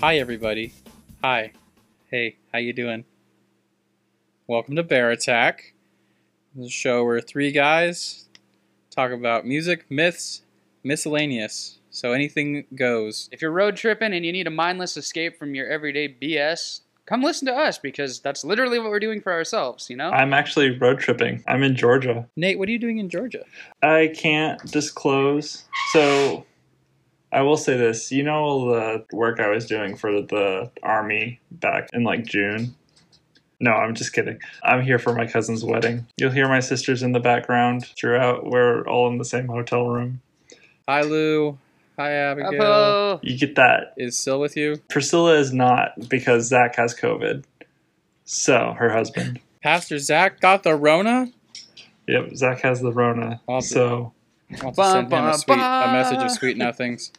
Hi everybody. Hi. Hey, how you doing? Welcome to Bear Attack. This is a show where three guys talk about music, myths, miscellaneous. So anything goes. If you're road tripping and you need a mindless escape from your everyday BS, come listen to us because that's literally what we're doing for ourselves, you know? I'm actually road tripping. I'm in Georgia. Nate, what are you doing in Georgia? I can't disclose. So I will say this. You know all the work I was doing for the army back in like June? No, I'm just kidding. I'm here for my cousin's wedding. You'll hear my sisters in the background throughout. We're all in the same hotel room. Hi Lou. Hi Abigail. Hello. You get that. Is Sil with you? Priscilla is not because Zach has COVID. So, her husband. Pastor Zach got the Rona? Yep, Zach has the Rona. Awesome. So, I'll to send him a, sweet, a message of sweet nothings.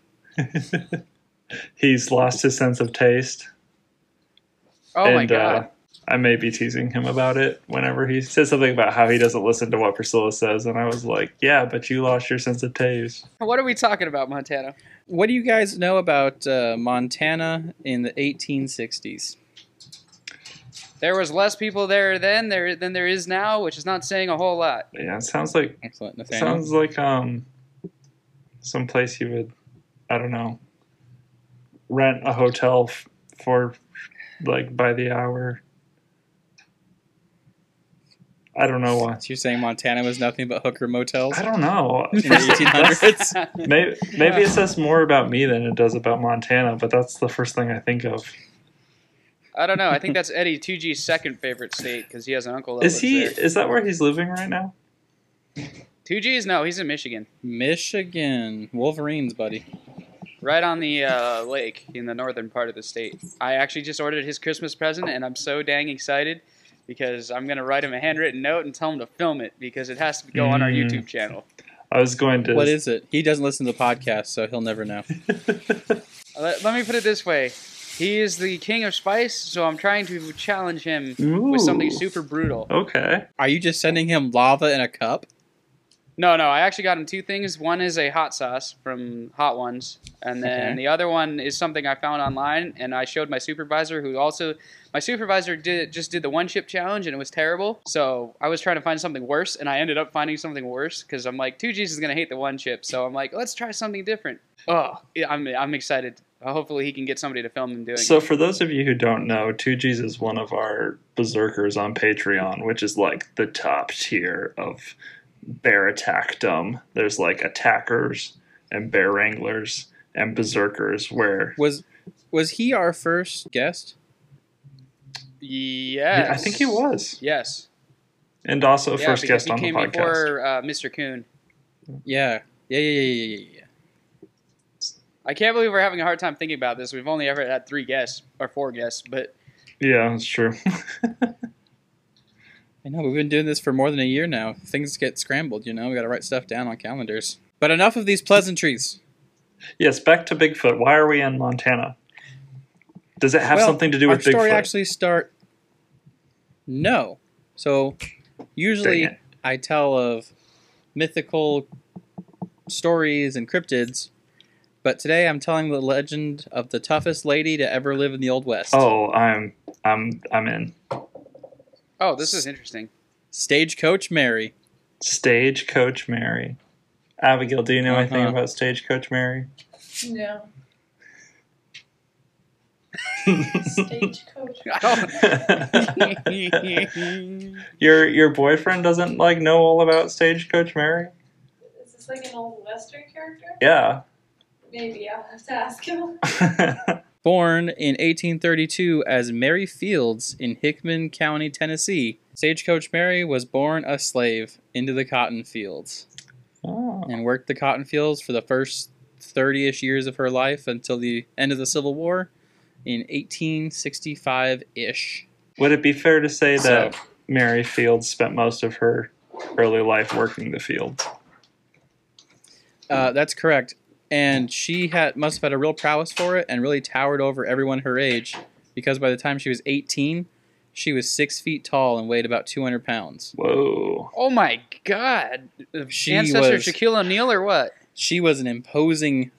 he's lost his sense of taste. Oh my and, god. Uh, I may be teasing him about it whenever he says something about how he doesn't listen to what Priscilla says, and I was like, "Yeah, but you lost your sense of taste." what are we talking about, Montana? What do you guys know about uh, Montana in the 1860s? There was less people there then there than there is now, which is not saying a whole lot. Yeah, it sounds like Excellent, Nathaniel. sounds like um, some place you would, I don't know, rent a hotel f- for, like by the hour. I don't know why. So you're saying Montana was nothing but hooker motels I don't know. in the 1800s? maybe maybe it says more about me than it does about Montana, but that's the first thing I think of. I don't know. I think that's Eddie 2G's second favorite state because he has an uncle that Is lives he? there. Is that where he's living right now? 2G's? No, he's in Michigan. Michigan. Wolverines, buddy. Right on the uh, lake in the northern part of the state. I actually just ordered his Christmas present and I'm so dang excited because I'm going to write him a handwritten note and tell him to film it because it has to go on our Mm. YouTube channel. I was going to. What is it? He doesn't listen to the podcast, so he'll never know. Let, let me put it this way. He is the king of spice, so I'm trying to challenge him with something super brutal. Okay. Are you just sending him lava in a cup? No, no, I actually got him two things. One is a hot sauce from Hot Ones, and then Okay. the other one is something I found online, and I showed my supervisor, who also my supervisor did just did the one chip challenge, and it was terrible. So I was trying to find something worse, and I ended up finding something worse because I'm like, two G's is gonna hate the one chip, so I'm like, let's try something different. Oh, I'm I'm excited. Uh, hopefully, he can get somebody to film him doing it. So, it. for those of you who don't know, 2G's is one of our berserkers on Patreon, which is like the top tier of bear attackdom. There's like attackers and bear wranglers and berserkers, where Was was he our first guest? Yes, I think he was, Yes, and also yeah, first guest he on the came podcast. before uh, Mr. Coon. Yeah. Yeah, yeah, yeah, yeah, yeah, yeah. I can't believe we're having a hard time thinking about this. We've only ever had three guests or four guests, but Yeah, that's true. I know, we've been doing this for more than a year now. Things get scrambled, you know? We gotta write stuff down on calendars. But enough of these pleasantries. yes, back to Bigfoot. Why are we in Montana? Does it have Well, something to do with Our with story Bigfoot? actually start. No. So, usually I tell of mythical stories and cryptids, but today I'm telling the legend of the toughest lady to ever live in the Old West. Oh, I'm, I'm, I'm in. oh, this is interesting. Stagecoach Mary. Stagecoach Mary. Abigail, do you know anything Uh-huh. about Stagecoach Mary? No. Stagecoach. Oh. your your boyfriend doesn't like know all about Stagecoach Mary? Is this like an old western character? Yeah. Maybe I'll have to ask him. Born in 1832 as Mary Fields in Hickman County, Tennessee, Stagecoach Mary was born a slave into the cotton fields oh. and worked the cotton fields for the first 30 ish years of her life until the end of the Civil War in 1865 ish. Would it be fair to say So- that Mary Fields spent most of her early life working the fields? Uh, that's correct. And she had must have had a real prowess for it and really towered over everyone her age because by the time she was 18, she was six feet tall and weighed about 200 pounds. Whoa. Oh my god. She Ancestor was- Shaquille O'Neal or what? She was an imposing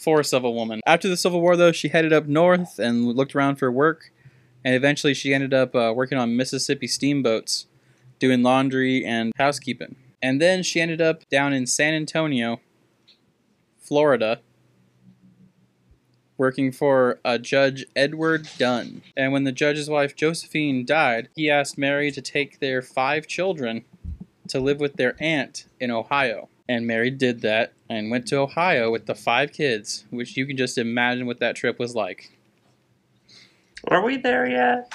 force of a woman. After the Civil War, though, she headed up north and looked around for work, and eventually she ended up uh, working on Mississippi steamboats, doing laundry and housekeeping. And then she ended up down in San Antonio, Florida, working for a Judge Edward Dunn. And when the judge's wife Josephine died, he asked Mary to take their five children to live with their aunt in Ohio. And Mary did that and went to Ohio with the five kids, which you can just imagine what that trip was like. Are we there yet?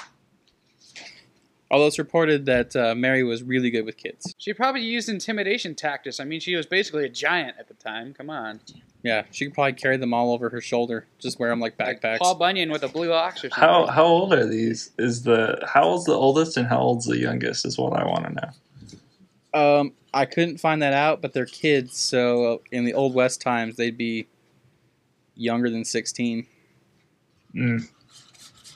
Although it's reported that uh, Mary was really good with kids. She probably used intimidation tactics. I mean, she was basically a giant at the time. Come on. Yeah, she could probably carry them all over her shoulder, just wear them like Like backpacks. Paul Bunyan with a blue ox or something. How how old are these? Is the how old's the oldest and how old's the youngest? Is what I want to know. Um, I couldn't find that out, but they're kids, so in the old west times they'd be younger than sixteen. Mm.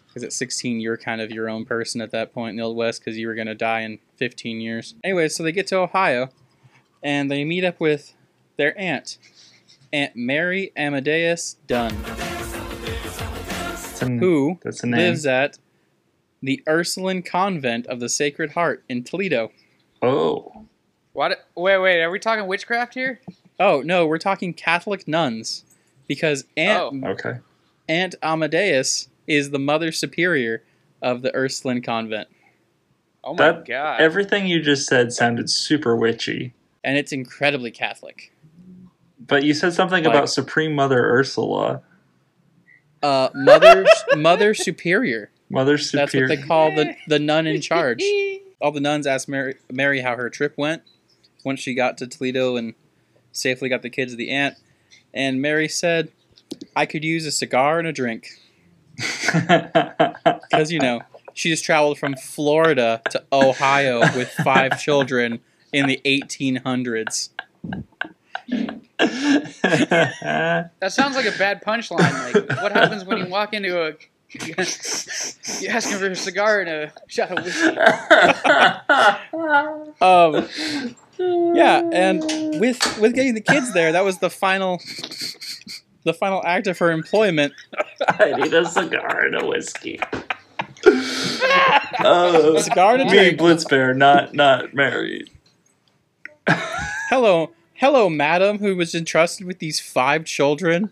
Because at sixteen you're kind of your own person at that point in the old west, because you were gonna die in fifteen years. Anyway, so they get to Ohio, and they meet up with their aunt, Aunt Mary Amadeus Dunn, That's, an, who that's name. lives at the Ursuline Convent of the Sacred Heart in Toledo. oh, What? Wait, wait. Are we talking witchcraft here? Oh no, we're talking Catholic nuns, because Aunt Oh. okay. Aunt Amadeus is the mother superior of the Ursuline Convent, Oh my That- god. Everything you just said sounded super witchy. and it's incredibly Catholic. But you said something Like- about Supreme Mother Ursula, Uh, mother Mother Superior. Mother superior. That's what they call the the nun in charge. All the nuns asked Mary, Mary how her trip went once she got to Toledo and safely got the kids to the aunt. And Mary said, "I could use a cigar and a drink." Because, you know, she just traveled from Florida to Ohio with five children in the 1800s. That sounds like a bad punchline. Like, what happens when you walk into a. you ask him for a cigar and a shot of whiskey. Um, yeah, and with with getting the kids there, that was the final the final act of her employment. I need a cigar and a whiskey. Oh, Cigar and a me, drink. Blitzbear, not not married. Hello, hello, madam, who was entrusted with these five children,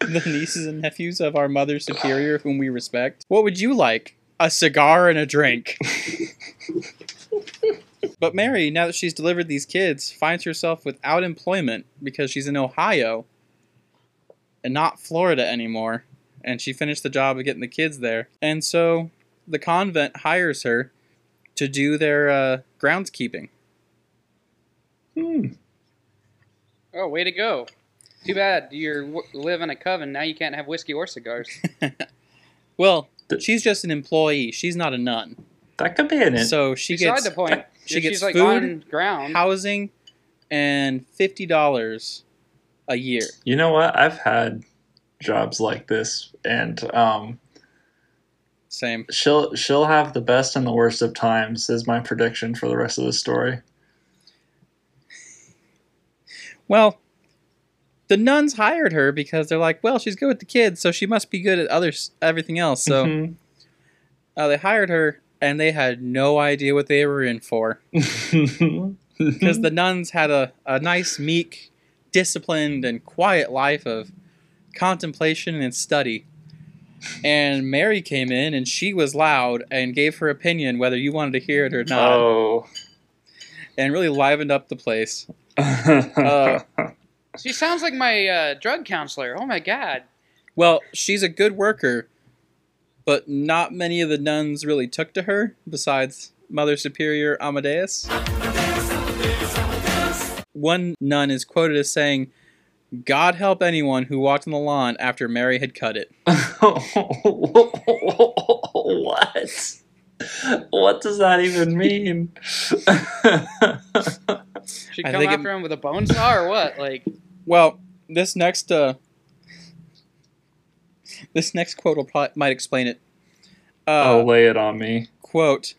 the nieces and nephews of our mother superior, whom we respect. What would you like? A cigar and a drink. but Mary, now that she's delivered these kids, finds herself without employment because she's in Ohio and not Florida anymore. And she finished the job of getting the kids there. And so the convent hires her to do their uh, groundskeeping. Hmm. Oh, way to go. Too bad you w- live in a coven. Now you can't have whiskey or cigars. Well, she's just an employee. She's not a nun. That could be an it. So she Beside gets the point. She if gets she's like food, on ground. housing and fifty dollars a year. You know what? I've had jobs like this, and um, Same. she'll she'll have the best and the worst of times. Is my prediction for the rest of the story. Well, the nuns hired her because they're like, well, she's good with the kids, so she must be good at other everything else. So Mhm. uh, they hired her, and they had no idea what they were in for because the nuns had a, a nice, meek, disciplined, and quiet life of contemplation and study. And Mary came in, and she was loud and gave her opinion whether you wanted to hear it or not, oh. and really livened up the place. Uh, She sounds like my uh, drug counselor. Oh my god. Well, she's a good worker, but not many of the nuns really took to her, besides Mother Superior Amadeus. One nun is quoted as saying, God help anyone who walked on the lawn after Mary had cut it. what? What does that even mean? She I come think it- after him with a bone saw or what? Like, Well, this next uh, this next quote will probably, might explain it. Uh, oh, lay it on me. Quote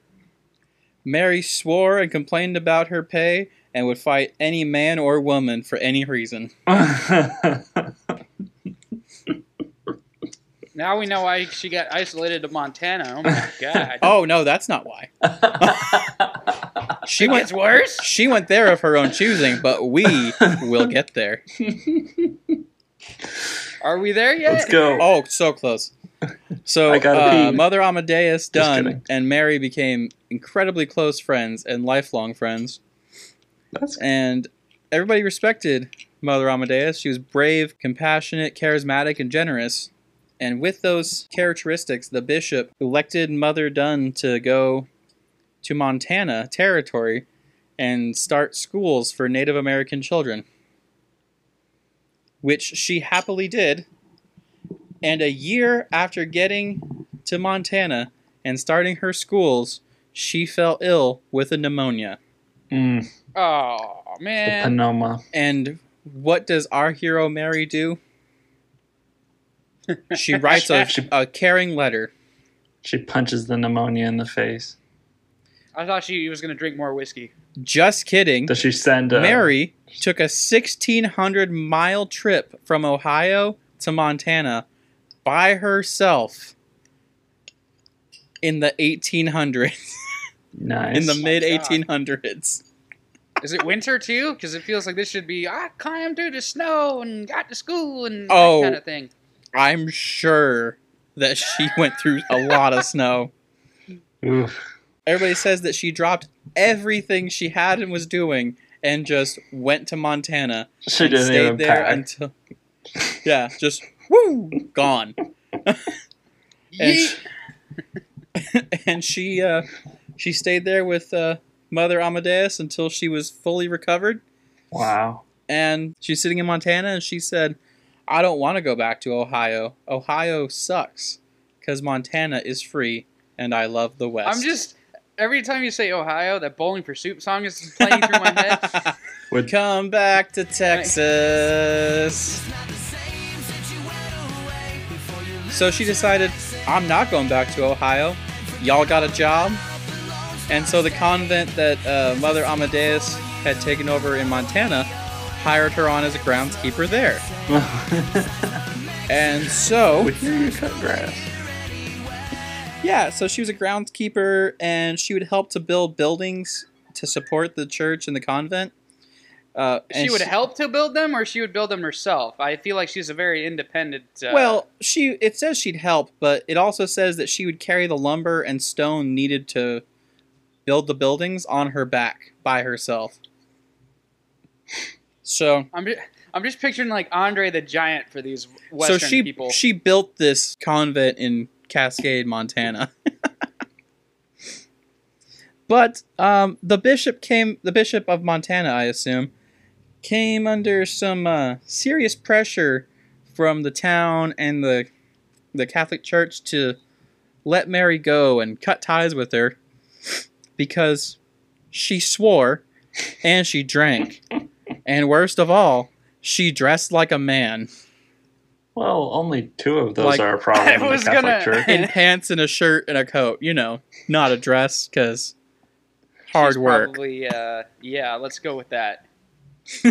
Mary swore and complained about her pay and would fight any man or woman for any reason. Now we know why she got isolated to Montana. Oh my god. Oh no, that's not why. She it went. gets worse. She went there of her own choosing, but we will get there. Are we there yet? Let's go. Oh, so close. So uh. Mother Amadeus kidding. and Mary became incredibly close friends and lifelong friends. That's and everybody respected Mother Amadeus. She was brave, compassionate, charismatic, and generous. And with those characteristics, the bishop elected Mother Dunn to go to Montana territory and start schools for Native American children, which she happily did. And a year after getting to Montana and starting her schools, she fell ill with a pneumonia. mm, Oh the man. Panoma. And what does our hero Mary do? She writes a, a caring letter. She punches the pneumonia in the face. I thought she was gonna drink more whiskey. Just kidding. Does she send uh, Mary took a 1600 mile trip from Ohio to Montana by herself in the 1800s, Nice. in the my mid 1800s. Is it winter too? Because it feels like this should be I climbed through the snow and got to school and Oh. that kind of thing. I'm sure that she went through a lot of snow. Oof. Everybody says that she dropped everything she had and was doing and just went to Montana She and didn't stayed even there pack. until yeah, just woo gone. And she, and she uh, she stayed there with uh, Mother Amadeus until she was fully recovered. Wow. And she's sitting in Montana, and she said, "I don't want to go back to Ohio. Ohio sucks because Montana is free, and I love the West." I'm just every time you say Ohio, that Bowling for Soup song is playing through my head. Would Come back to Texas. So she decided, I'm not going back to Ohio. Y'all got a job? And so the convent that uh, Mother Amadeus had taken over in Montana hired her on as a groundskeeper there. And so, we hear you cut grass. Yeah, so she was a groundskeeper and she would help to build buildings to support the church and the convent. Uh, and she would help to build them, or she would build them herself. I feel like she's a very independent. Uh, Well, she it says she'd help, but it also says that she would carry the lumber and stone needed to build the buildings on her back by herself. So I'm just, I'm just picturing like Andre the Giant for these Western so she people. she built this convent in Cascade, Montana. but um, the bishop came the bishop of Montana, I assume, came under some uh, serious pressure from the town and the the Catholic Church to let Mary go and cut ties with her because she swore and she drank. And worst of all, she dressed like a man Well, only two of those Like, are a problem I was Catholic gonna- Church. in pants and a shirt and a coat, you know, not a dress because hard She's work. Probably, uh, yeah. Let's go with that.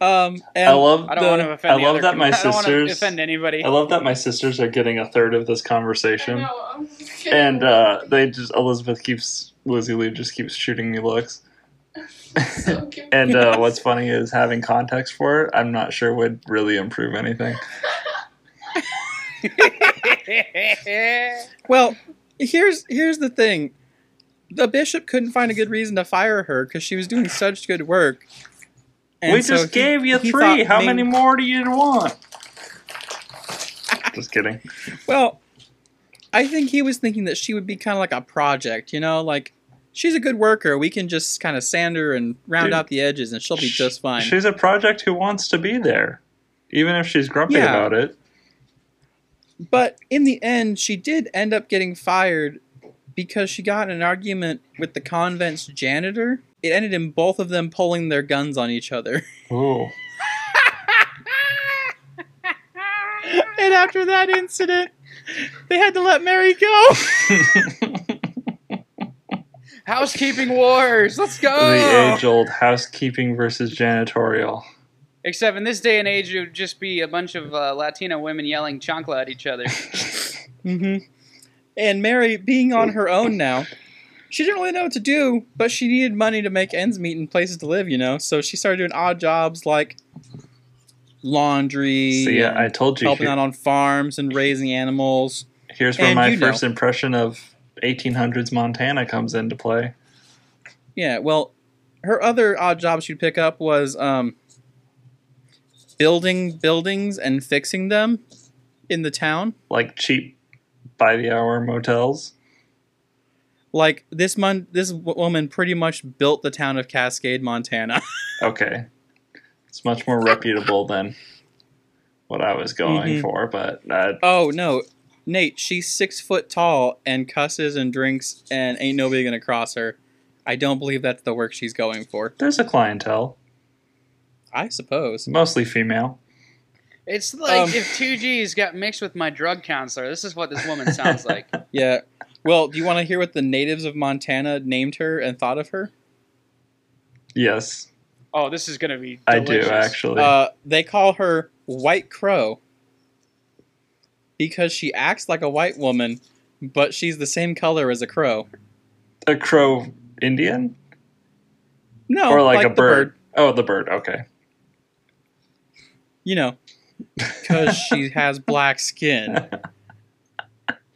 um, and I love I don't the- want to offend. I love other that my people. I don't want to sisters. offend anybody. I love that my sisters are getting a third of this I conversation, know, I'm and uh, they just Elizabeth keeps Lizzie Lee just keeps shooting me looks. so. And uh, what's funny is having context for it. I'm not sure would really improve anything. well, here's here's the thing: the bishop couldn't find a good reason to fire her because she was doing such good work. And we so just he- gave you three. thought How many more do you want? just kidding. Well, I think he was thinking that she would be kind of like a project, you know, like she's a good worker. We can just kind of sand her and round Dude, out the edges, and she'll be Sh- just fine. She's a project who wants to be there, even if she's grumpy Yeah. about it. But in the end, she did end up getting fired because she got in an argument with the convent's janitor. It ended in both of them pulling their guns on each other. Ooh. and after that incident, they had to let Mary go. Housekeeping wars. Let's go. the age-old housekeeping versus janitorial. Except in this day and age, it would just be a bunch of uh, Latina women yelling chancla at each other. Mm-hmm. And Mary, being on her own now, she didn't really know what to do, but she needed money to make ends meet and places to live, you know. So she started doing odd jobs like laundry, See, and I told you. helping here- out on farms and raising animals. here's where and my you know. first impression of 1800s Montana comes into play. Yeah, well, her other odd job she'd pick up was um, building buildings and fixing them in the town. Like cheap by the hour motels. Like this mon- this woman pretty much built the town of Cascade, Montana. Okay. It's much more reputable than what I was going Mhm. for, but uh, oh no, Nate, she's six foot tall and cusses and drinks and ain't nobody gonna cross her. I don't believe that's the work she's going for. there's a clientele, I suppose. mostly female. It's like Um, if two G's got mixed with my drug counselor. This is what this woman sounds like. Yeah. Well, do you want to hear what the natives of Montana named her and thought of her? Yes, Oh, this is gonna be. I do actually. Uh, they call her White Crow because she acts like a white woman, but she's the same color as a crow. a crow Indian? No, or like, a the bird. Oh, the bird. Okay. You know, because she has black skin.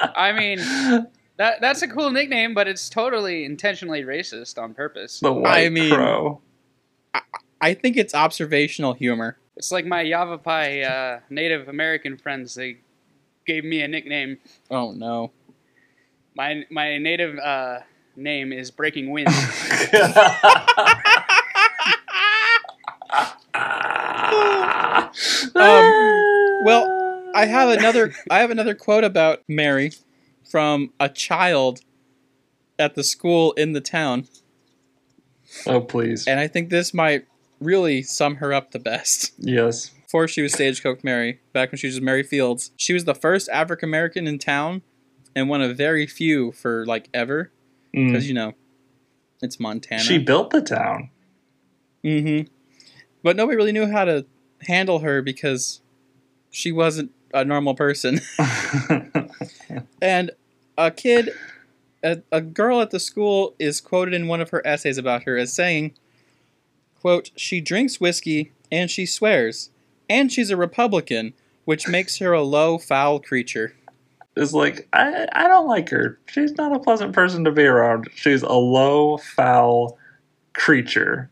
I mean, that that's a cool nickname, but it's totally intentionally racist on purpose. The white I mean- crow. I think it's observational humor. It's like my Yavapai uh, Native American friends. They gave me a nickname. Oh no. My my native uh, name is Breaking Wind. Um, well, I have another I have another quote about Mary from a child at the school in the town, Oh, please. and I think this might really sum her up the best. Yes. Before she was Stagecoach Mary, back when she was just Mary Fields, she was the first African American in town, and one of very few for like ever, Mm. because you know, it's Montana. She built the town. Mm-hmm. But nobody really knew how to handle her because she wasn't a normal person. and a kid, a, a girl at the school is quoted in one of her essays about her as saying, quote, she drinks whiskey and she swears, and she's a Republican, which makes her a low, foul creature. is like, I, I don't like her. She's not a pleasant person to be around. She's a low, foul creature.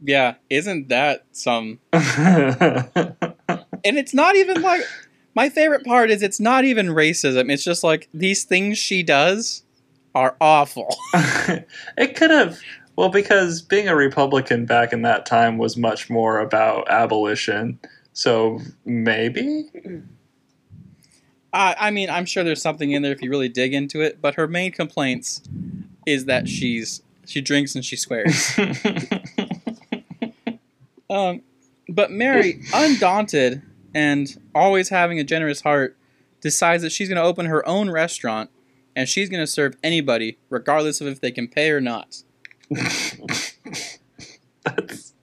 Yeah, isn't that some and it's not even like my favorite part is it's not even racism it's just like these things she does are awful it could have. Well, because being a Republican back in that time was much more about abolition. So maybe? I, I mean i'm sure there's something in there if you really dig into it but her main complaints is that she's she drinks and she swears um but mary undaunted and always having a generous heart decides that she's going to open her own restaurant and she's going to serve anybody regardless of if they can pay or not That's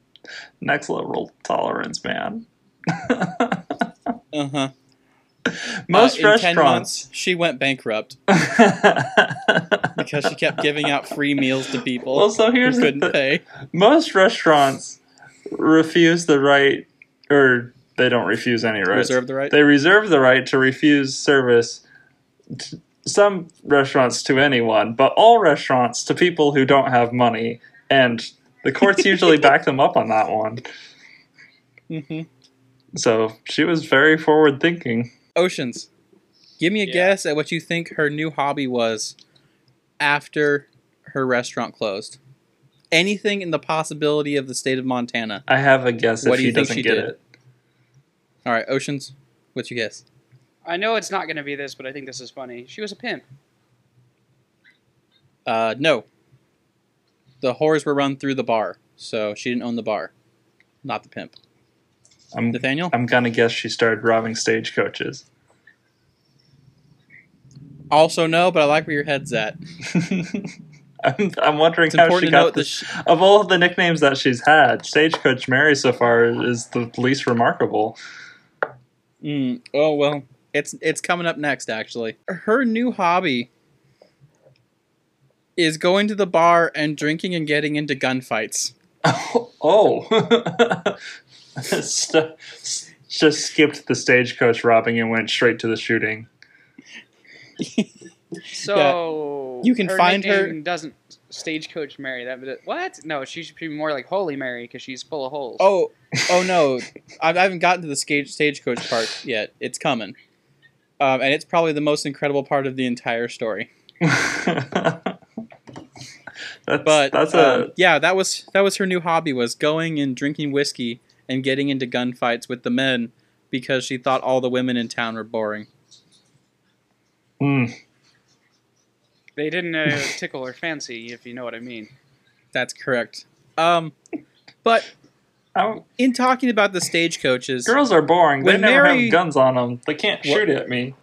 next level tolerance, man. uh-huh Most Uh, in 10 restaurants. months, she went bankrupt because she kept giving out free meals to people well, so here's who couldn't thi- pay. most restaurants refuse the right, or they don't refuse any rights. Reserve the right. They reserve the right to refuse service. To some restaurants to anyone, but all restaurants to people who don't have money, and the courts usually back them up on that one. hmm So she was very forward thinking. Oceans, give me a Yeah. guess at what you think her new hobby was after her restaurant closed. Anything in the possibility of the state of Montana. I have a guess What if do he you think doesn't she get did? it. All right, Oceans, what's your guess? I know it's not going to be this, but I think this is funny. She was a pimp. Uh, no. The whores were run through the bar, so she didn't own the bar, not the pimp. I'm Nathaniel? I'm gonna guess she started robbing stagecoaches. Also no, but I like where your head's at. I'm, I'm wondering It's how she to got note the this. sh- Of all of the nicknames that she's had, Stagecoach Mary so far is the least remarkable. Mm, oh well, it's it's coming up next. Actually, her new hobby is going to the bar and drinking and getting into gunfights. oh. St- just skipped the stagecoach robbing and went straight to the shooting. So You can her find her- nickname Doesn't stagecoach Mary that? But what? No, she should be more like Holy Mary because she's full of holes. Oh, oh no, I, I haven't gotten to the stage stagecoach part yet. It's coming, um, and it's probably the most incredible part of the entire story. that's But that's um, yeah, that was that was her new hobby was going and drinking whiskey and getting into gunfights with the men because she thought all the women in town were boring. mm, They didn't uh, tickle her fancy, if you know what I mean. That's correct. Um, but I- Um, in talking about the stagecoaches, girls are boring. They When never Mary- have guns on them. They can't What- shoot at me.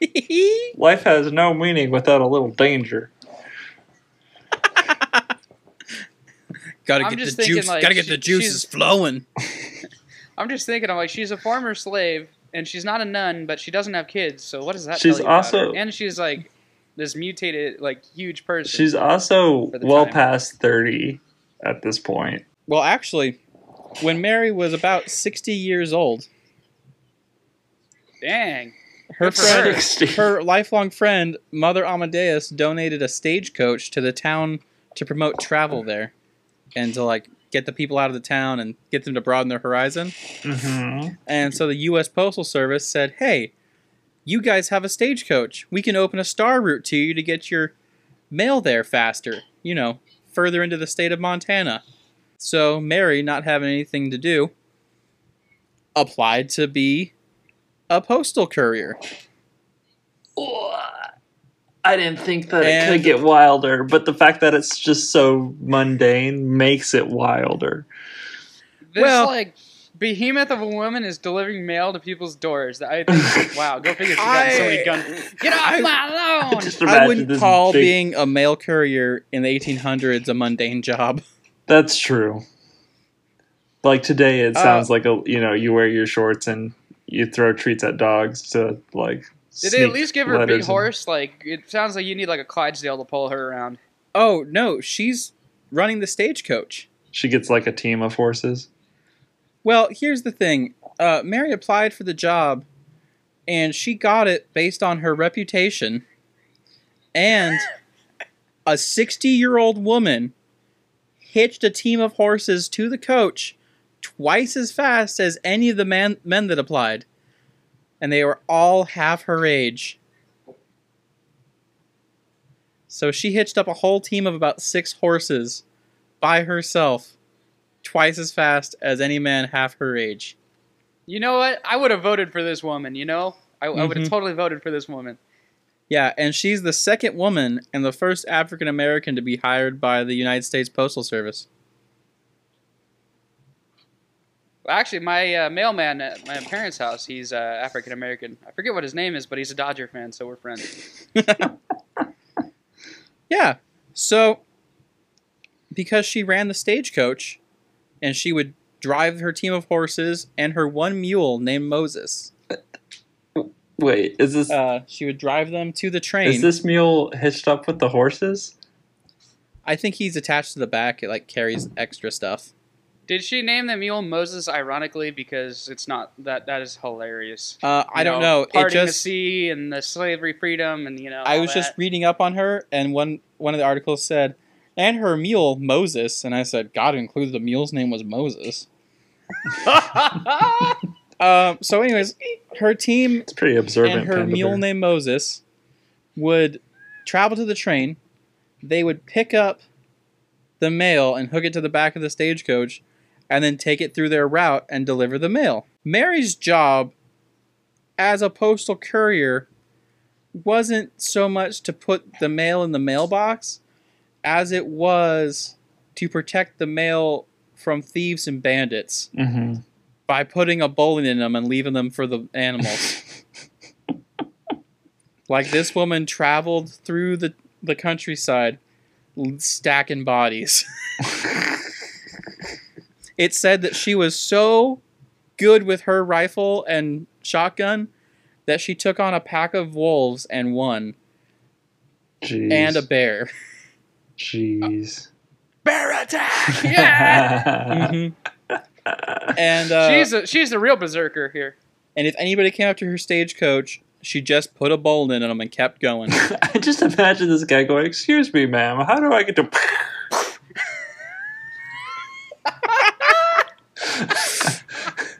Life has no meaning without a little danger. gotta I'm get the thinking, juice. like, gotta get she- the juices flowing. I'm just thinking, I'm like, she's a former slave, and she's not a nun, but she doesn't have kids. So what does that She's tell you about her? also- And she's like this mutated, like huge person. She's also well time. past thirty at this point. Well, actually, when Mary was about sixty years old, dang. her Good for friend, 60. her lifelong friend, Mother Amadeus, donated a stagecoach to the town to promote travel there, and to like get the people out of the town and get them to broaden their horizon. Mhm. And so the U.S. Postal Service said, "Hey, you guys have a stagecoach. We can open a star route to you to get your mail there faster. You know, further into the state of Montana." So Mary, not having anything to do, applied to be a postal courier. I didn't think that it could get wilder, but the fact that it's just so mundane makes it wilder. This Well- like behemoth of a woman is delivering mail to people's doors. I think, wow, go figure. She got so many guns. Get off I- my lawn! Just I wouldn't call big- being a mail courier in the 1800s a mundane job. That's true. Like today, it Uh, sounds like a you know you wear your shorts and you throw treats at dogs to like. Did they at least give her a big horse? Like it sounds like you need like a Clydesdale to pull her around. Oh no, she's running the stagecoach. She gets like a team of horses. Well, here's the thing. Uh, Mary applied for the job, and she got it based on her reputation. And a 60 year old woman hitched a team of horses to the coach twice as fast as any of the man- men that applied. And they were all half her age. So she hitched up a whole team of about six horses by herself twice as fast as any man half her age. You know what? I would have voted for this woman. You know, I, I would have Mhm. totally voted for this woman. Yeah, and she's the second woman and the first African American to be hired by the United States Postal Service. Well, actually, my uh, mailman at my parents' house, he's uh, African American. I forget what his name is, but he's a Dodger fan, so we're friends. Yeah, so because she ran the stagecoach and she would drive her team of horses and her one mule named Moses, Wait, is this uh, she would drive them to the train. is this mule hitched up with the horses? I think he's attached to the back. It like carries extra stuff. Did she name the mule Moses ironically because it's not that that is hilarious. Uh, I You don't know. It Parting the just sea and the slavery freedom and you know. I all was just reading up on her, and one one of the articles said, and her mule Moses, and I said, God included the mule's name was Moses. Um, so, anyways, her team It's pretty observant. and her mule bear. named Moses would travel to the train. They would pick up the mail and hook it to the back of the stagecoach, and then take it through their route and deliver the mail. Mary's job as a postal courier wasn't so much to put the mail in the mailbox as it was to protect the mail from thieves and bandits Mhm. By putting a bullet in them and leaving them for the animals. like this woman traveled through the the countryside stacking bodies. it said that she was so good with her rifle and shotgun that she took on a pack of wolves and won, Jeez. and a bear. Jeez. Bear attack! Yeah. Mhm. And uh, she's a, she's the real berserker here. and if anybody came up to her stagecoach, she just put a bolt in them and kept going. I just imagine this guy going, "Excuse me, ma'am, how do I get to?"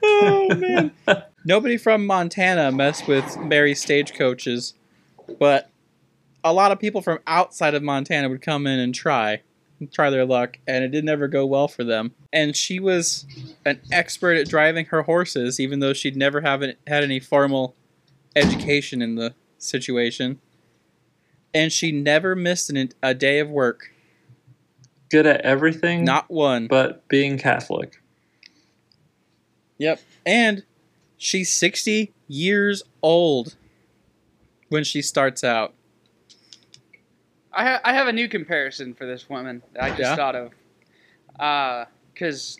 oh man! Nobody from Montana messed with Mary's stagecoaches, but a lot of people from outside of Montana would come in and try, try their luck, and it did never go well for them. And she was an expert at driving her horses, even though she'd never have had any formal education in the situation. And she never missed an, a day of work, Good at everything, not one. but being Catholic. Yep. And she's 60 years old when she starts out. I, ha- I have a new comparison for this woman that I just Yeah? thought of. Because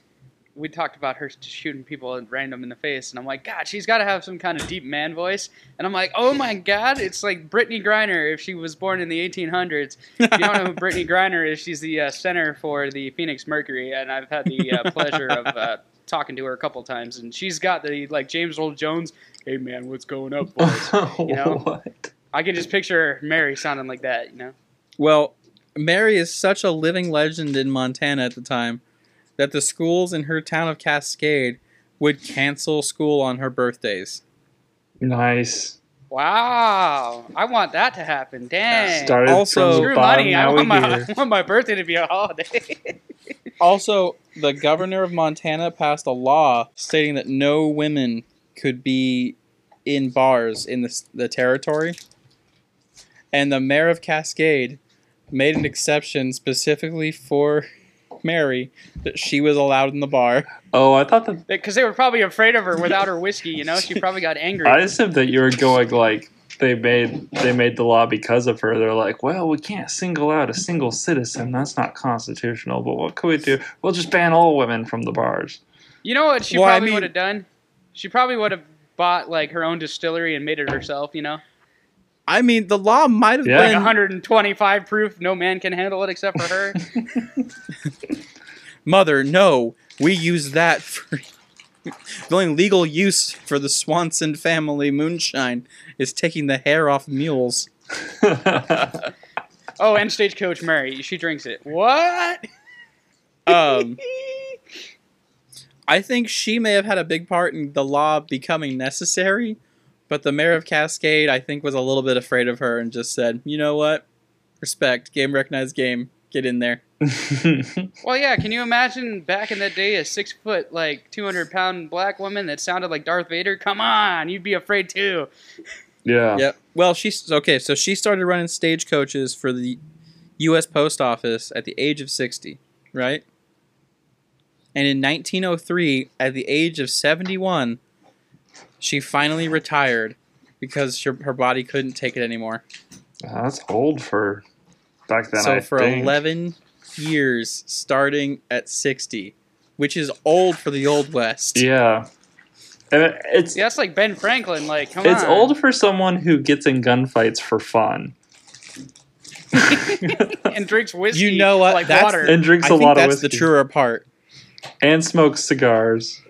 we talked about her shooting people at random in the face, and I'm like, God, she's got to have some kind of deep man voice. And I'm like, oh my God, it's like Brittney Griner if she was born in the 1800s. If you don't know who Brittney Griner is, she's the uh, center for the Phoenix Mercury, and I've had the uh, pleasure of uh, talking to her a couple times. And she's got the, like, James Earl Jones, hey man, what's going up, boys? You know? what? I can just picture Mary sounding like that, you know? Well, Mary is such a living legend in Montana at the time that the schools in her town of Cascade would cancel school on her birthdays. Nice. Wow, I want that to happen. Dang. Started Also- from Screw bottom, money. I want, my. I want my birthday to be a holiday. Also, the governor of Montana passed a law stating that no women could be in bars in the, the territory. And the mayor of Cascade made an exception specifically for Mary that she was allowed in the bar. Oh, I thought that Because they were probably afraid of her without her whiskey, you know? She probably got angry. I assumed that you were going like they made they made the law because of her. They're like, well, we can't single out a single citizen. That's not constitutional. But what could we do? We'll just ban all women from the bars. You know what she Well, I probably mean- would have done? She probably would have bought, like, her own distillery and made it herself, you know? I mean, the law might have Yeah. Like been 125 proof, no man can handle it except for her. Mother, no, we use that for the only legal use for the Swanson family moonshine is taking the hair off mules. oh, and stagecoach Mary. She drinks it. What? Um, I think she may have had a big part in the law becoming necessary, but the mayor of Cascade, I think, was a little bit afraid of her and just said, "You know what? Respect, game recognized game. Get in there." Well, yeah. Can you imagine back in that day a six foot, like two hundred pound black woman that sounded like Darth Vader? Come on, you'd be afraid too. yeah. Yep. Well, she's okay. So she started running stagecoaches for the U.S. Post Office at the age of sixty, right? And in 1903, at the age of 71, she finally retired because her, her body couldn't take it anymore. That's old for back then. so I for think. 11 years, starting at 60, which is old for the Old West. Yeah. And it- it's Yeah, that's like Ben Franklin. Like, come it's on. old for someone who gets in gunfights for fun and drinks whiskey. You know what? Like That's- water. and drinks I a think lot of that's the truer part. and smokes cigars.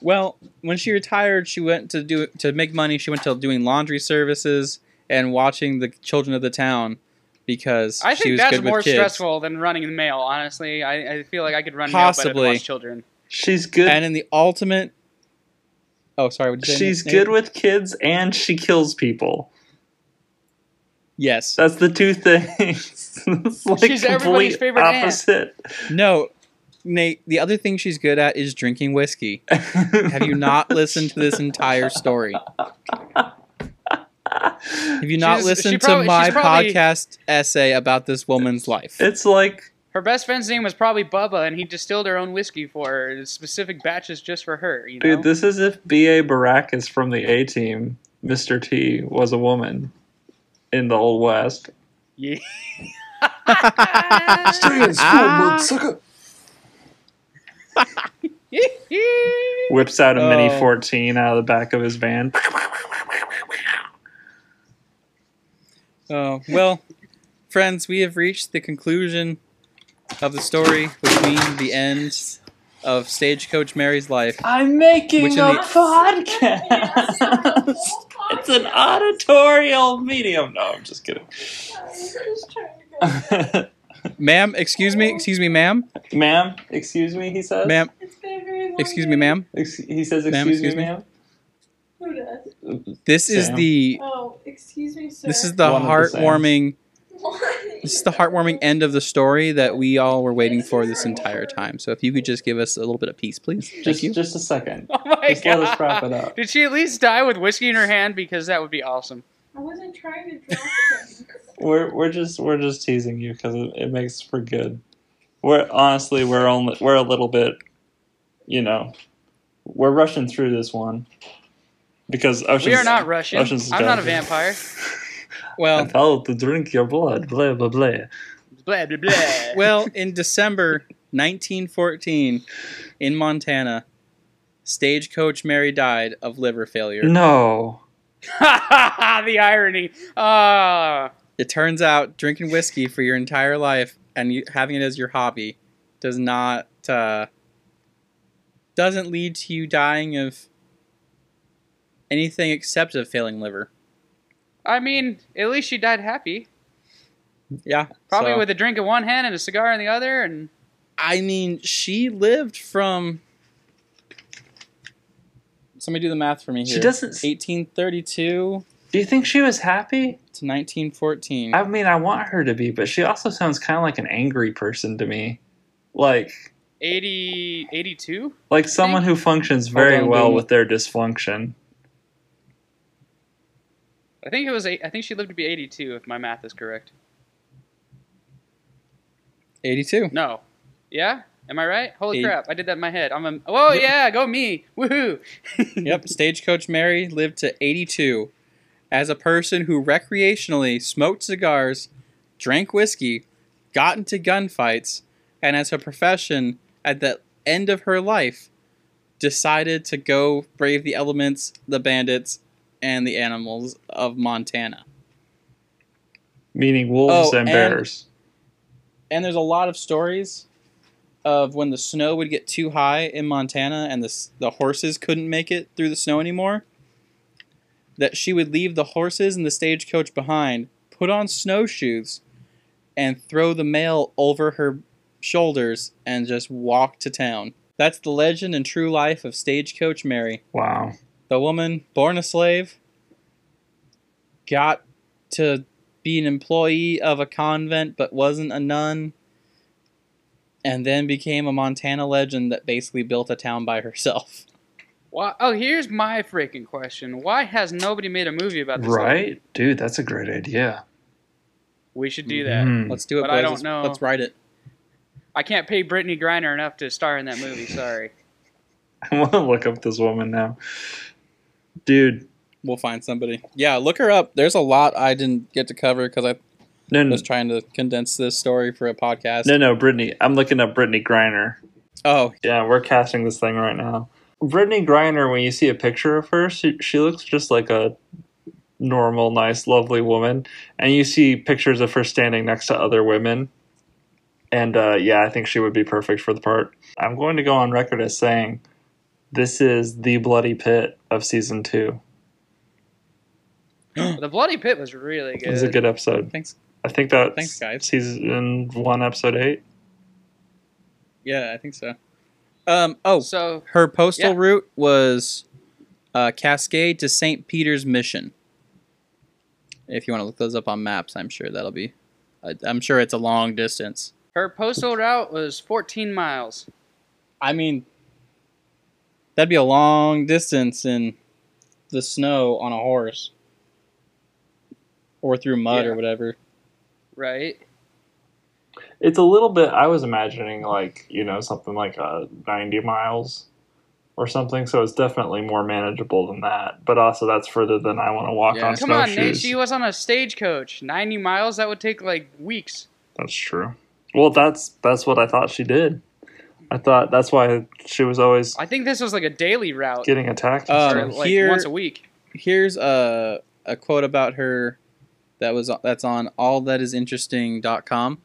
Well, when she retired, she went to do to make money. She went to doing laundry services and watching the children of the town because I she think was that's good more kids. stressful than running the mail. Honestly, I, I feel like I could run mail better Possibly. than watch children. She's good. And in the ultimate, oh sorry, what did you say? She's Nate? good with kids and she kills people. Yes. That's the two things. like She's everybody's complete favorite aunt. opposite. No, Nate. The other thing she's good at is drinking whiskey. Have you not listened to this entire story? Have you not She's- listened she probably- to my probably- podcast essay about this woman's life? It's like Her best friend's name was probably Bubba, and he distilled her own whiskey for her, specific batches just for her. You know? dude, this is if B.A. Baracus from the A team, Mr. T, was a woman in the Old West. Yeah. Stay in school, ah. mudsucker. Whips out a Mini Oh. 14 out of the back of his van. Oh, well, friends, we have reached the conclusion of the story, which means the end of Stagecoach Mary's life. I'm making a the- podcast. it's an auditorial medium. No, I'm just kidding. Ma'am, excuse me, excuse me, ma'am, ma'am, excuse me, he says. ma'am, It's been a very long excuse me, ma'am. Ex- he says, Ma'am, excuse, excuse me, me? ma'am. Who does? This is the Oh, excuse me, sir. this is the One of the heartwarming What? this is the heartwarming end of the story that we all were waiting for this entire time. So if you could just give us a little bit of peace, please. Thank Just, you. just a second. Oh my Just let god. us wrap it up. Did she at least die with whiskey in her hand? Because that would be awesome. I wasn't trying to drop things. We're we're just we're just teasing you because it, it makes for good. We're honestly we're only we're a little bit, you know, we're rushing through this one because Ocean's. we are not Russian. Ocean's I'm not a vampire. Well, fell to drink your blood. Blah blah blah. Blah blah blah. well, in December 1914 in Montana, Stagecoach Mary died of liver failure. No. the irony. Ah. It turns out drinking whiskey for your entire life and you, having it as your hobby does not uh, doesn't lead to you dying of anything except a failing liver. I mean, at least she died happy. Yeah, Probably so- with a drink in one hand and a cigar in the other, and I mean, she lived from. Somebody do the math for me here. She doesn't. 1832 Do you think she was happy? to 1914. I mean, I want her to be, but she also sounds kind of like an angry person to me. Like 80, 82? like someone who functions very on, well dude. with their dysfunction. I think it was. Eight, I think she lived to be 82, if my math is correct. 82. No. Yeah? Am I right? Holy Eight- crap! I did that in my head. I'm a. Whoa! Yeah, go me! Woohoo! Yep, Stagecoach Mary lived to 82 as a person who recreationally smoked cigars, drank whiskey, got into gunfights, and as a profession, at the end of her life, decided to go brave the elements, the bandits, and the animals of Montana. Meaning wolves Oh, and and- bears. And there's a lot of stories of when the snow would get too high in Montana and the the horses couldn't make it through the snow anymore. That she would leave the horses and the stagecoach behind, put on snowshoes, and throw the mail over her shoulders and just walk to town. That's the legend and true life of Stagecoach Mary. Wow. The woman, born a slave, got to be an employee of a convent but wasn't a nun, and then became a Montana legend that basically built a town by herself. Why? Oh, here's my freaking question. Why has nobody made a movie about this? lady? Right? Dude, that's a great idea. We should do that. Mhm. Let's do it, But boys. I don't let's, know. let's write it. I can't pay Brittney Griner enough to star in that movie. Sorry. I want to look up this woman now. Dude, We'll find somebody. Yeah, look her up. There's a lot I didn't get to cover because I no, no, was trying to condense this story for a podcast. no, no, Brittney. I'm looking up Brittney Griner. Oh, Yeah, we're casting this thing right now. Brittney Griner, when you see a picture of her, she, she looks just like a normal, nice, lovely woman. And you see pictures of her standing next to other women. And uh, yeah, I think she would be perfect for the part. I'm going to go on record as saying this is the bloody pit of season two. the Bloody Pit was really good. It was a good episode. thanks. I think that's Thanks, guys. season one, episode eight. Yeah, I think so. Um. Oh, So her postal Yeah. route was uh, Cascade to St. Peter's Mission. If you want to look those up on maps, I'm sure that'll be. I- I'm sure it's a long distance. her postal route was 14 miles. I mean, that'd be a long distance in the snow on a horse, or through mud Yeah. or whatever. Right. It's a little bit. I was imagining like you know something like uh, ninety miles, or something. So it's definitely more manageable than that. But also, that's further than I want to walk Yeah. on Come on, Nate. snowshoes. She was on a stagecoach. 90 miles? That would take like weeks. That's true. Well, that's that's what I thought she did. I thought that's why she was always I think this was like a daily route. getting attacked. Um, and or stuff. like here- once a week. Here's a a quote about her that was that's on allthatisinteresting.com.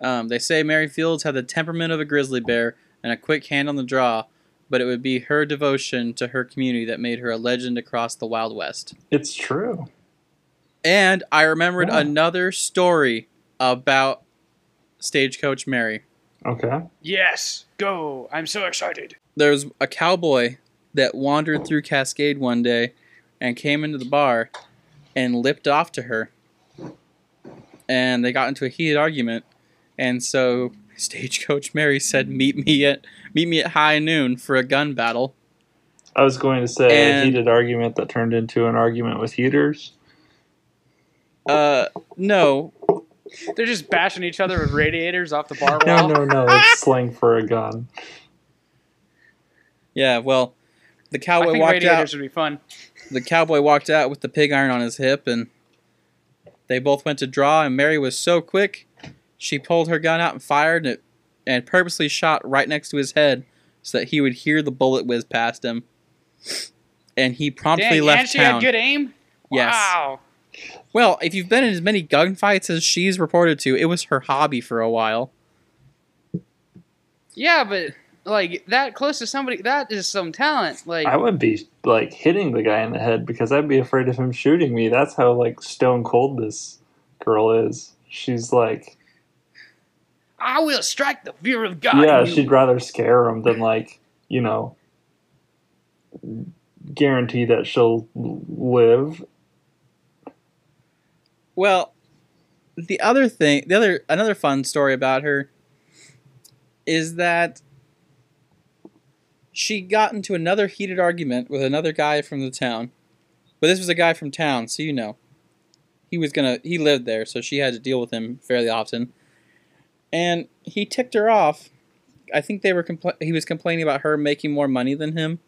Um, they say Mary Fields had the temperament of a grizzly bear and a quick hand on the draw, but it would be her devotion to her community that made her a legend across the Wild West. It's true. And I remembered Yeah. another story about Stagecoach Mary. Okay. Yes, go. I'm so excited. There's a cowboy that wandered through Cascade one day and came into the bar and lipped off to her. And they got into a heated argument. And so Stagecoach Mary said, "Meet me at meet me at high noon for a gun battle." I was going to say a heated argument that turned into an argument with heaters. Uh, no, They're just bashing each other with radiators off the bar No, wall. no, no. It's slang for a gun. yeah. Well, the I cowboy think walked radiators out. would be fun. The cowboy walked out with the pig iron on his hip, and they both went to draw. And Mary was so quick, she pulled her gun out and fired it, and purposely shot right next to his head so that he would hear the bullet whiz past him. And he promptly Dang, left and she town. had good aim? Yes. Wow. Well, if you've been in as many gunfights as she's reported to, it was her hobby for a while. Yeah, but like that close to somebody, that is some talent. Like, I would be like hitting the guy in the head because I'd be afraid of him shooting me. That's how like stone cold this girl is. She's like, I will strike the fear of God. yeah, in you. she'd rather scare him than like, you know, guarantee that she'll live. Well, the other thing, the other another fun story about her is that she got into another heated argument with another guy from the town. But this was a guy from town, so you know. He was going to he lived there, so she had to deal with him fairly often. And he ticked her off. I think they were compl- he was complaining about her making more money than him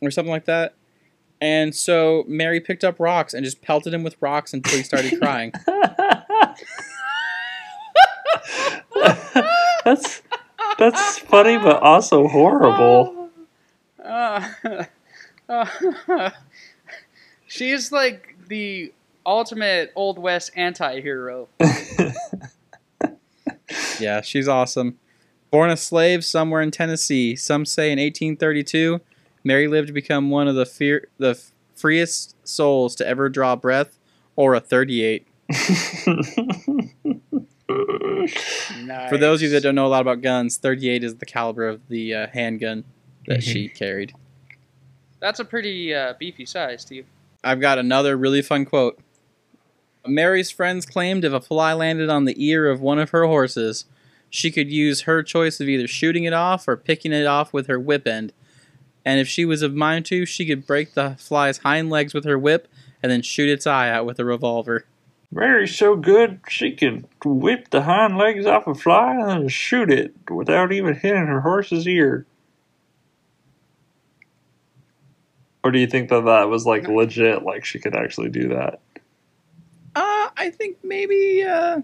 or something like that. And so Mary picked up rocks and just pelted him with rocks until he started crying. that's that's funny, but also horrible. Uh, uh, she's like the ultimate Old West anti hero. Yeah, she's awesome. Born a slave somewhere in Tennessee, some say in 1832, Mary lived to become one of the fear, the freest souls to ever draw breath, or a 38. For those of you that don't know a lot about guns, 38 is the caliber of the uh, handgun that she carried. That's a pretty uh, beefy size, Steve. I've got another really fun quote. Mary's friends claimed if a fly landed on the ear of one of her horses, she could use her choice of either shooting it off or picking it off with her whip end. And if she was of mind to, she could break the fly's hind legs with her whip and then shoot its eye out with a revolver. Mary's so good she could whip the hind legs off a fly and then shoot it without even hitting her horse's ear. Or do you think that that was like legit, like she could actually do that? I think maybe uh,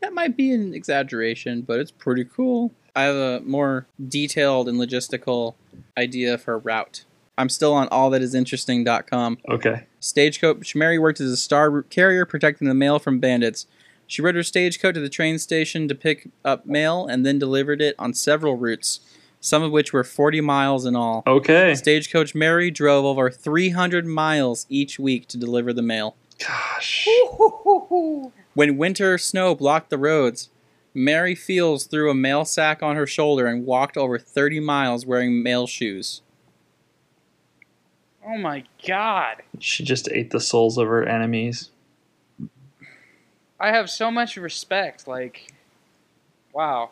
that might be an exaggeration, but it's pretty cool. I have a more detailed and logistical idea of her route. I'm still on allthatisinteresting.com. Okay. Stagecoach Mary worked as a star carrier protecting the mail from bandits. She rode her stagecoach to the train station to pick up mail and then delivered it on several routes, some of which were 40 miles in all. Okay. Stagecoach Mary drove over 300 miles each week to deliver the mail. Gosh. When winter snow blocked the roads, Mary Fields threw a mail sack on her shoulder and walked over 30 miles wearing mail shoes. Oh my god. She just ate the souls of her enemies. I have so much respect. Like, wow.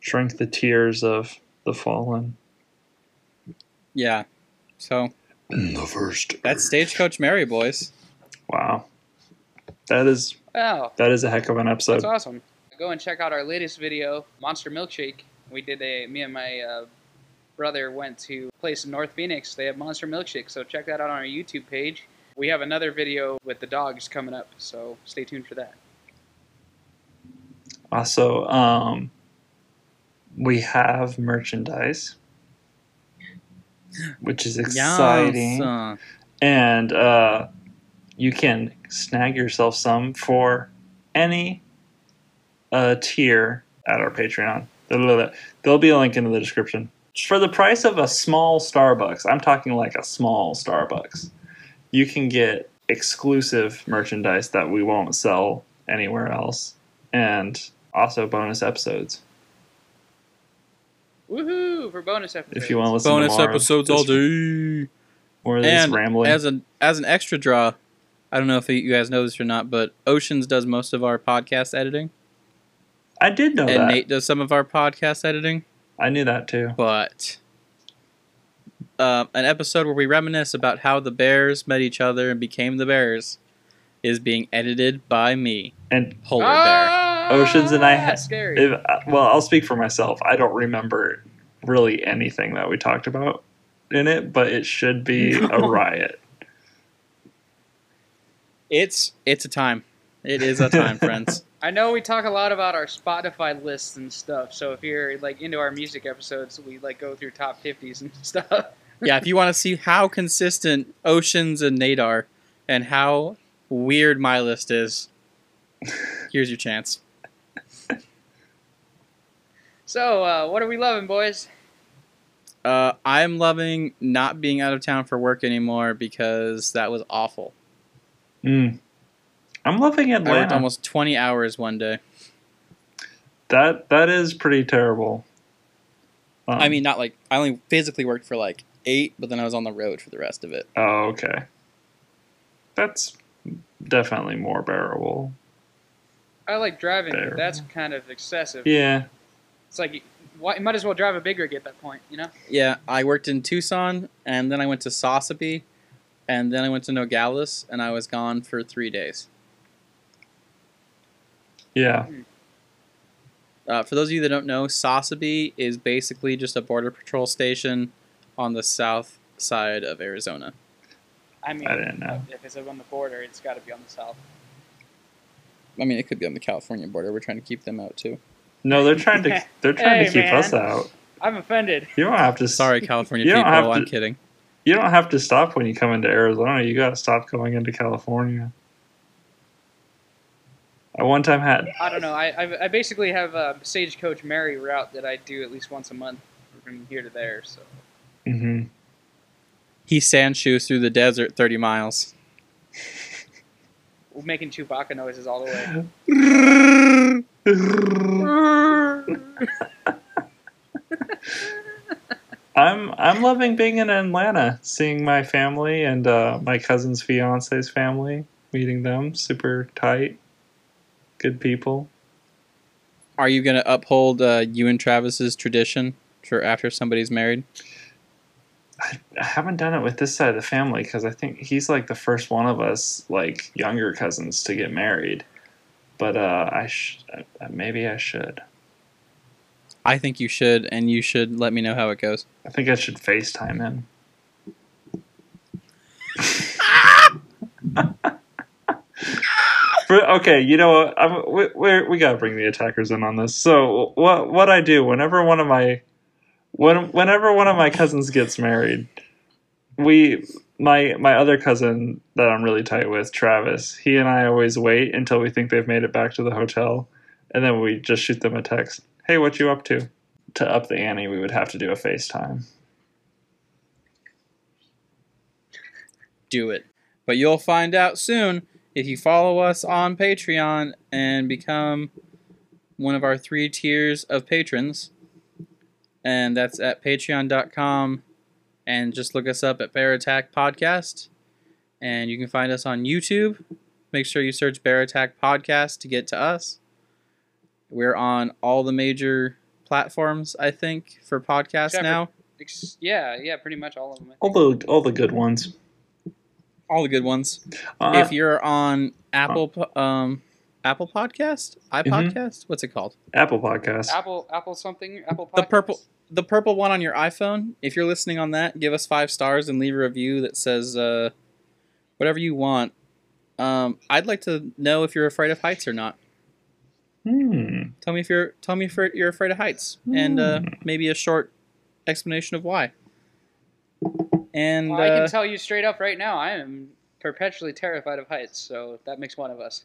Drink the tears of the fallen. Yeah. So The first. that's Stagecoach Mary, boys. Wow. That is Wow. that is a heck of an episode. That's awesome. Go and check out our latest video, Monster Milkshake, We did a. Me and my uh, brother went to a place in North Phoenix. They have Monster Milkshake, so check that out on our YouTube page. We have another video with the dogs coming up, so stay tuned for that. Also, um, we have merchandise, which is exciting. Yes, uh, and uh, you can snag yourself some for any uh, tier at our Patreon. There'll be a link in the description. For the price of a small Starbucks, I'm talking like a small Starbucks, you can get exclusive merchandise that we won't sell anywhere else, and also bonus episodes. Woohoo for bonus episodes. If you want to listen bonus to more of episodes this- all day. more of this And rambling. as an as an extra draw, I don't know if you guys know this or not, but Oceans does most of our podcast editing, I did know and that. And Nate does some of our podcast editing. I knew that too. But uh, an episode where we reminisce about how the Bears met each other and became the Bears is being edited by me, And Polar Bear. Ah, Oceans and I ha- that's scary. if, well, I'll speak for myself. I don't remember really anything that we talked about in it, but it should be a riot. It's it's a time. It is a time, friends. I know we talk a lot about our Spotify lists and stuff. So if you're like into our music episodes, we like go through top 50s and stuff. yeah, if you want to see how consistent Oceans and Nate are, and how weird my list is, here's your chance. So uh, what are we loving, boys? Uh, I'm loving not being out of town for work anymore because that was awful. Mm. I'm loving I worked almost 20 hours one day. that that is pretty terrible. Um, I mean, not like I only physically worked for like eight, but then I was on the road for the rest of it. oh okay, that's definitely more bearable. I like driving, There. but that's kind of excessive. Yeah, It's like, why, you might as well drive a big rig at that point, you know? Yeah, I worked in Tucson, and then I went to Sasabe, and then I went to Nogales, and I was gone for three days. yeah. Uh, for those of you that don't know, Sasabe is basically just a border patrol station on the south side of Arizona. I mean, I didn't know. if it's on the border, it's got to be on the south. I mean, it could be on the California border. We're trying to keep them out too. No, they're trying to they're trying Hey, to keep man. us out. I'm offended. You don't have to. Sorry, California people. have I'm to- kidding. You don't have to stop when you come into Arizona. You got to stop going into California. I one time had I don't know. I, I, I basically have a Stagecoach Mary route that I do at least once a month from here to there. So hmm He sand shoes through the desert 30 miles. we're making Chewbacca noises all the way. I'm I'm loving being in Atlanta, seeing my family and uh, my cousin's fiance's family, meeting them. Super tight, good people. Are you going to uphold uh, you and Travis's tradition for after somebody's married? I, I haven't done it with this side of the family because I think he's like the first one of us, like younger cousins, to get married. But uh, I sh- uh, maybe I should. I think you should, and you should let me know how it goes. I think I should FaceTime him. Okay, you know what? I'm, we we're, we gotta bring the attackers in on this. So what what I do whenever one of my when whenever one of my cousins gets married, we my my other cousin that I'm really tight with, Travis. He and I always wait until we think they've made it back to the hotel, and then we just shoot them a text. Hey, what you up to? To up the ante, we would have to do a FaceTime. do it. But you'll find out soon if you follow us on Patreon and become one of our three tiers of patrons. And that's at patreon.com. And just look us up at Bear Attack Podcast. And you can find us on YouTube. Make sure you search Bear Attack Podcast to get to us. We're on all the major platforms, I think, for podcasts Except for- now. Ex- yeah, yeah, pretty much all of them. All the all the good ones. All the good ones. Uh, if you're on Apple, po- um, Apple Podcast, iPodcast. What's it called? Apple Podcast. Apple Apple something Apple. The purple, the purple one on your iPhone. If you're listening on that, give us five stars and leave a review that says uh, whatever you want. Um, I'd like to know if you're afraid of heights or not. Hmm. Tell me if you're tell me if you're- you're afraid of heights, and uh, Hmm. maybe a short explanation of why. And Well, I uh, can tell you straight up right now, I am perpetually terrified of heights. So that makes one of us.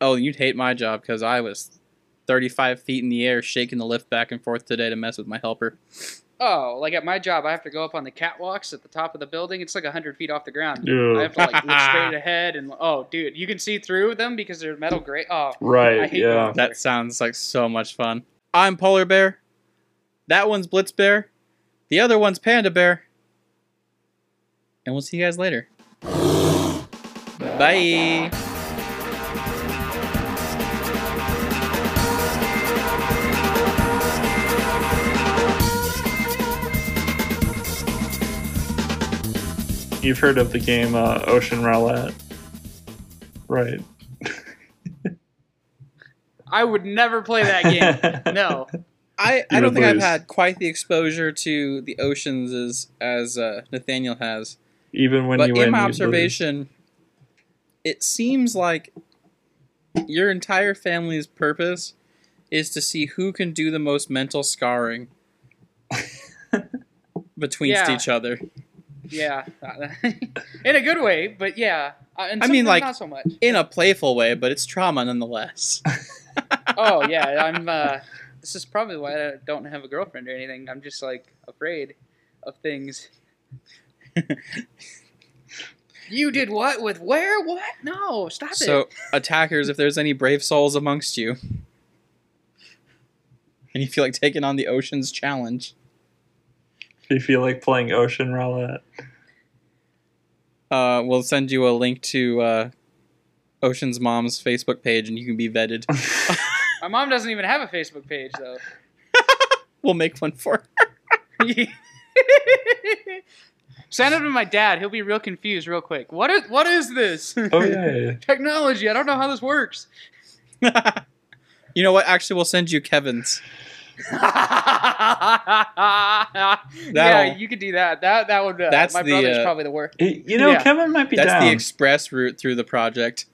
oh, you'd hate my job because I was 35 feet in the air, shaking the lift back and forth today to mess with my helper. Oh, like at my job, I have to go up on the catwalks at the top of the building. It's like hundred feet off the ground. Ew. I have to like look straight ahead and oh, dude, you can see through them because they're metal gray. Oh, I Right. hate Yeah. going That sounds like so much fun. I'm Polar Bear. That one's Blitz Bear. The other one's Panda Bear. And we'll see you guys later. Bye. You've heard of the game uh, Ocean Roulette, right? I would never play that game. No. I, I don't would think I've had quite the exposure to the oceans as as uh, Nathaniel has. Even when but you win, in my observation, it seems like your entire family's purpose is to see who can do the most mental scarring between Yeah. each other. Yeah, in a good way, but yeah. Uh, I mean, like- not so much. In a playful way, but it's trauma nonetheless. Oh yeah, I'm. uh This is probably why I don't have a girlfriend or anything. I'm just like afraid of things. you did what with where? What? No, stop so, it. So attackers, if there's any brave souls amongst you, and you feel like taking on the ocean's challenge, If you feel like playing Ocean Roulette, uh, we'll send you a link to uh, Ocean's mom's Facebook page, and you can be vetted. My mom doesn't even have a Facebook page though. we'll make one for her. Send it to my dad. He'll be real confused real quick. What is what is this? oh yeah, yeah, yeah. Technology. I don't know how this works. you know what? Actually, we'll send you Kevin's. yeah, you could do that. That that would. Uh, That's my the, brother's uh, probably the worst. You know, Yeah. Kevin might be That's down. the express route through the project.